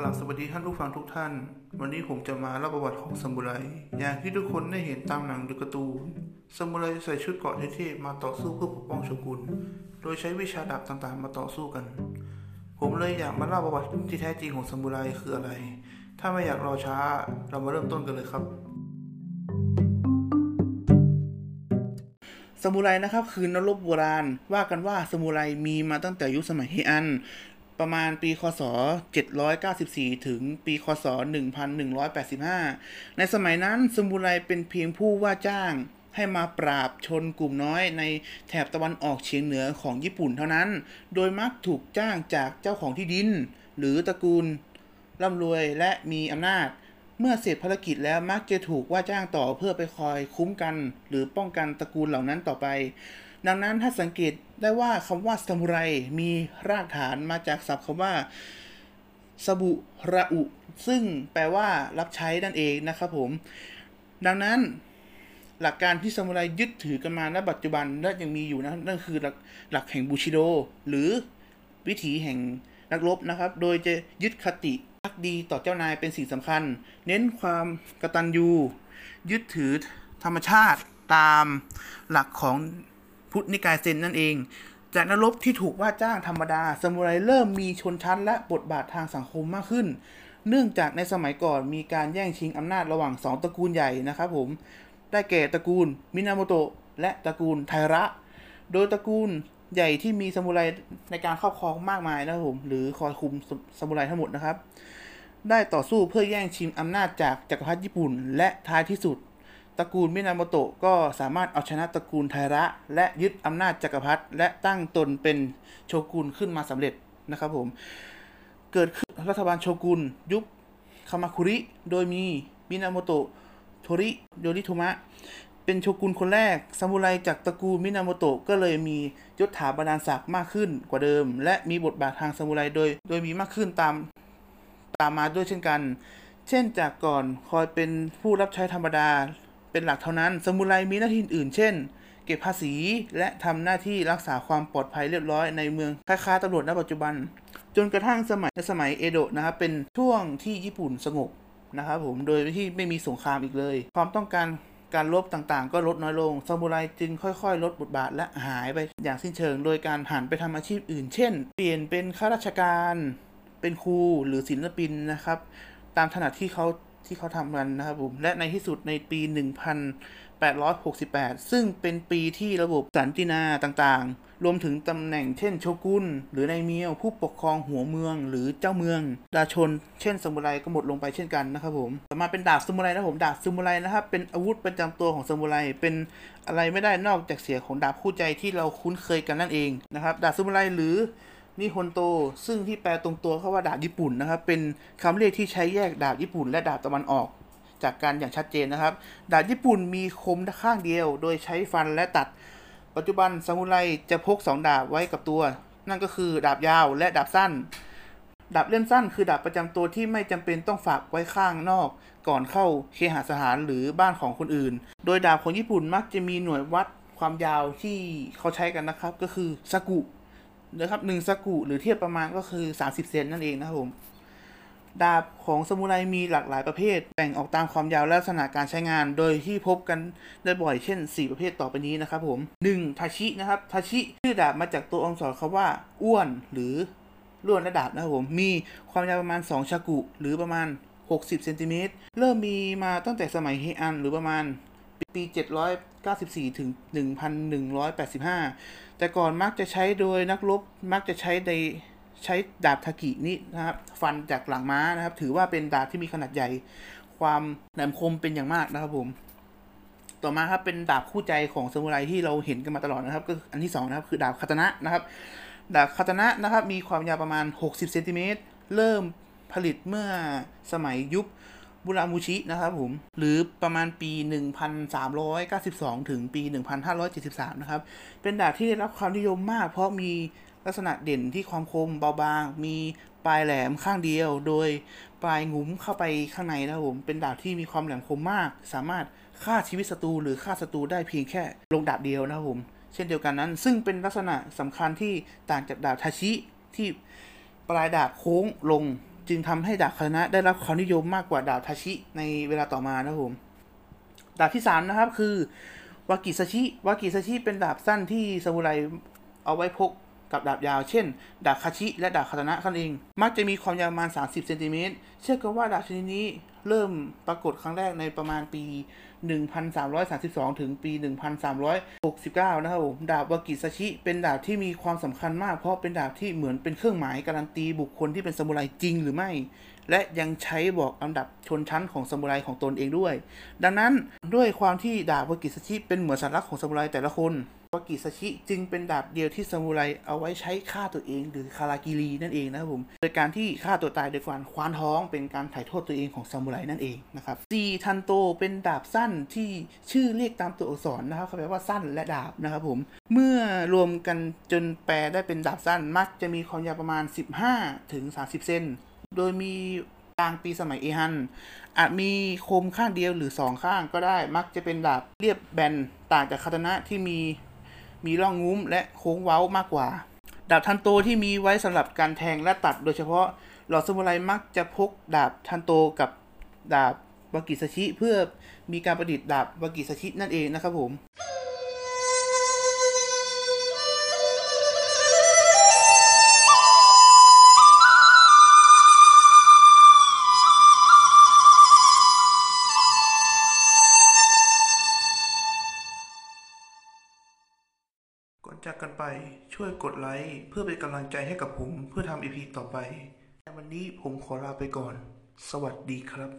กลับสวัสดีท่านผู้ฟังทุกท่าน วันนี้ผมจะมาเล่าประวัติของซามูไร อย่างที่ทุกคนได้เห็นตามหนังหรือการ์ตูน ซามูไรใส่ชุดเกราะเท่ๆมาต่อสู้เพื่อปกป้องโชกุน โดยใช้วิชาดาบต่างๆ มาต่อสู้กัน ผมเลยอยากมาเล่าประวัติที่แท้จริงของซามูไรคืออะไร ถ้าไม่อยากรอช้า เรามาเริ่มต้นกันเลยครับสมุไรนะครับคือนรบโบราณ ว่ากันว่าสมุไรมีมาตั้งแต่ยุคสมัยเฮอัน ประมาณปีคศ 794 ถึงปีคศ 1185 ในสมัยนั้นสมุไรเป็นเพียงผู้ว่าจ้างให้มาปราบชนกลุ่มน้อยในแถบตะวันออกเฉียงเหนือของญี่ปุ่นเท่านั้น โดยมักถูกจ้างจากเจ้าของที่ดิน หรือตระกูลร่ำรวยและมีอำนาจ เมื่อเสร็จภารกิจแล้วมักจะถูกว่าจ้างต่อเพื่อไปคอยคุ้มกัน หรือป้องกันตระกูลเหล่านั้นต่อไป ดังนั้นถ้าสังเกตได้ว่าคำว่าซามูไรมีรากฐานมาจากศัพท์คำว่าสบุระอุ ซึ่งแปลว่ารับใช้นั่นเองนะครับผม ดังนั้นหลักการที่ซามูไรยึดถือกันมาณปัจจุบันและยังมีอยู่นะนั่นคือหลักหลักแห่งบูชิโด หรือวิถีแห่งนักรบนะครับ โดยจะยึดคติพักดีต่อเจ้านายเป็นสิ่งสำคัญ เน้นความกตัญญูยึดถือธรรมชาติตามหลักของ พุทธนิกายเซนนั่นเอง จากนักที่ถูกว่าจ้างธรรมดาซามูไรเริ่มมีชนชั้นและบทบาททางสังคมมากขึ้น เนื่องจากในสมัยก่อนมีการแย่งชิงอำนาจระหว่างสองตระกูลใหญ่นะครับผมได้แก่ตระกูลมินาโมโตะและตระกูลไทระ โดยตระกูลใหญ่ที่มีซามูไรในการครอบครองมากมายนะครับผม หรือคอยคุมซามูไรทั้งหมดนะครับ ได้ต่อสู้เพื่อแย่งชิงอำนาจจากจักรพรรดิญี่ปุ่น และท้ายที่สุด ตระกูลมินาโมโตะก็สามารถเอาชนะตระกูลไทระ และยึดอำนาจจักรพรรดิและตั้งตนเป็นโชกุนขึ้นมาสำเร็จนะครับผม เกิดขึ้นรัฐบาลโชกุนยุคคามาคุริ โดยมีมินาโมโตะโทริโยริโทมะ เป็นโชกุนคนแรกซามูไรจากตระกูลมินาโมโตะก็เลยมียศถาบรรดาศักดิ์มากขึ้นกว่าเดิม และมีบทบาททางซามูไรโดย โดยมีมากขึ้นตามตามมาด้วยเช่นกัน เช่นจากก่อนคอยเป็นผู้รับใช้ธรรมดา เป็นหลักเท่านั้น สมุไรมีหน้าที่อื่น เช่น เก็บภาษีและทำหน้าที่รักษาความปลอดภัยเรียบร้อยในเมืองคล้ายๆตำรวจณปัจจุบัน จนกระทั่งสมัยในสมัยเอโดะนะครับเป็นช่วงที่ญี่ปุ่นสงบนะครับผมโดยที่ไม่มีสงครามอีกเลย ความต้องการการลบต่างๆ ก็ลดน้อยลงซามูไรจึงค่อยๆ ลดบทบาทและหายไปอย่างสิ้นเชิง โดยการหันไปทำอาชีพอื่น เช่น เปลี่ยนเป็นข้าราชการ เป็นครูหรือศิลปินนะครับ ตามถนัดที่เขา ที่เขาทำกันนะครับผม และในที่สุดในปี 1868 ซึ่งเป็นปีที่ระบบสันตินาต่างๆ รวมถึงตำแหน่งเช่นโชกุนหรือนายเมียวผู้ปกครองหัวเมือง หรือเจ้าเมือง ดาชน เช่นสมุไรก็หมดลงไปเช่นกันนะครับผมต่อมาเป็นดาบสมุไรนะผมดาบสมุไรนะครับเป็นอาวุธประจำตัวของสมุไรเป็นอะไรไม่ได้นอกจากเสียของดาบคู่ใจที่เราคุ้นเคยกันนั่นเองนะครับดาบสมุไรหรือ นิฮนโต ซึ่งที่แปลตรงตัวเขาว่าดาบญี่ปุ่นนะครับ เป็นคำเรียกที่ใช้แยกดาบญี่ปุ่น และดาบตะวันออก จากการอย่างชัดเจนนะครับ ดาบญี่ปุ่นมีคมข้างเดียว โดยใช้ฟันและตัด ปัจจุบันซามูไรจะพกสองดาบไว้กับตัว นั่นก็คือดาบยาวและดาบสั้น ดาบเล่มสั้นคือดาบประจำตัวที่ไม่จำเป็นต้องฝากไว้ข้างนอก ก่อนเข้าเคหสถานหรือบ้านของคนอื่น โดยดาบของญี่ปุ่นมักจะมีหน่วยวัดความยาวที่เขาใช้กันนะครับ ก็คือซากุ นะครับหนึ่งสกุหรือเทียบประมาณก็คือ 30 เซนนั่นเองนะครับผม ดาบของสมุไรมีหลากหลายประเภท แบ่งออกตามความยาวและลักษณะการใช้งาน โดยที่พบกันได้บ่อยเช่น 4 ประเภทต่อไปนี้นะครับผม 1. ทาชินะครับทาชิชื่อดาบมาจากตัวองค์สอนคาว่า อ้วนหรือล้วนและดาบนะครับผม มีความยาวประมาณ 2 ชากุ หรือประมาณ 60 เซนติเมตร เริ่มมีมาตั้งแต่สมัยเฮอันหรือประมาณ ปี 794 ถึง 1185 แต่ก่อนมักจะใช้โดยนักรบมักจะใช้ในใช้ดาบทากินี่นะครับ ฟันจากหลังม้านะครับ ถือว่าเป็นดาบที่มีขนาดใหญ่ ความแหลมคมเป็นอย่างมากนะครับผม ต่อมาครับเป็นดาบคู่ใจของซามูไรที่เราเห็นกันมาตลอดนะครับ ก็อันที่สองนะครับคือดาบคาตนะนะครับ ดาบคาตนะนะครับ มีความยาวประมาณ 60เซนติเมตร เริ่มผลิตเมื่อสมัยยุค บุรามูชินะครับผม หรือประมาณปี 1392 ถึงปี 1573 นะครับ เป็นดาบที่ได้รับความนิยมมาก เพราะมีลักษณะเด่นที่ความคมเบาบาง มีปลายแหลมข้างเดียว โดยปลายงุ้มเข้าไปข้างในนะครับผม เป็นดาบที่มีความแหลมคมมาก สามารถฆ่าชีวิตศัตรูหรือฆ่าศัตรูได้เพียงแค่ลงดาบเดียวนะครับผม เช่นเดียวกันนั้น ซึ่งเป็นลักษณะสำคัญที่ต่างจากดาบทาชิที่ปลายดาบโค้งลง จึงทำให้ดาบคาตานะได้รับความนิยมมากกว่าดาบทาชิในเวลาต่อมานะครับผมดาบที่สามนะครับคือวากิซาชิวากิซาชิเป็นดาบสั้นที่ซามูไรเอาไว้พก กับดาบยาว เช่น ดาบคาชิ และดาบคาตนะนั่นเอง มักจะมีความยาวประมาณ 30เซนติเมตร เชื่อกันว่าดาบชนิดนี้เริ่มปรากฏครั้งแรกในประมาณปี 1332 ถึงปี 1369 นะครับผม ดาบวากิซาชิ เป็นดาบที่มีความสำคัญมาก เพราะเป็นดาบที่เหมือนเป็นเครื่องหมายการันตีบุคคลที่เป็นซามูไรจริงหรือไม่ และยังใช้บอกลำดับชนชั้นของซามูไรของตนเองด้วย ดังนั้นด้วยความที่ดาบวากิซาชิเป็นเหมือนสัญลักษณ์ของซามูไรแต่ละคน วากิซาชิจึงเป็นดาบเดียวที่ซามูไรเอาไว้ใช้ฆ่าตัวเอง หรือคารากิรีนั่นเองนะครับผมโดยการที่ฆ่าตัวตายโดยการคว้านท้องเป็นการถ่ายโทษตัวเองของซามูไรนั่นเองนะครับซีทันโตเป็นดาบสั้นที่ชื่อเรียกตามตัวอักษรนะครับเขาแปลว่าสั้นและดาบนะครับผมเมื่อรวมกันจนแปลได้เป็นดาบสั้นมักจะมีความยาวประมาณ 15ถึง30 เซนโดยมีกลางปีสมัยเอฮัน อาจมีคมข้างเดียวหรือสองข้างก็ได้ มักจะเป็นดาบเรียบแบน ต่างจากคาตนะที่มี มีร่องงุ้มและโค้งเว้ามากกว่า ดาบทันโตที่มีไว้สำหรับการแทงและตัดโดยเฉพาะหลอดสมุไรมักจะพกดาบทันโตกับดาบวากิสชิ เพื่อมีการประดิษฐ์ดาบวากิสชินั่นเองนะครับผม จากกันไปช่วยกดไลค์เพื่อเป็นกำลังใจให้กับผมเพื่อทำอีพีต่อไป แต่วันนี้ผมขอลาไปก่อน สวัสดีครับ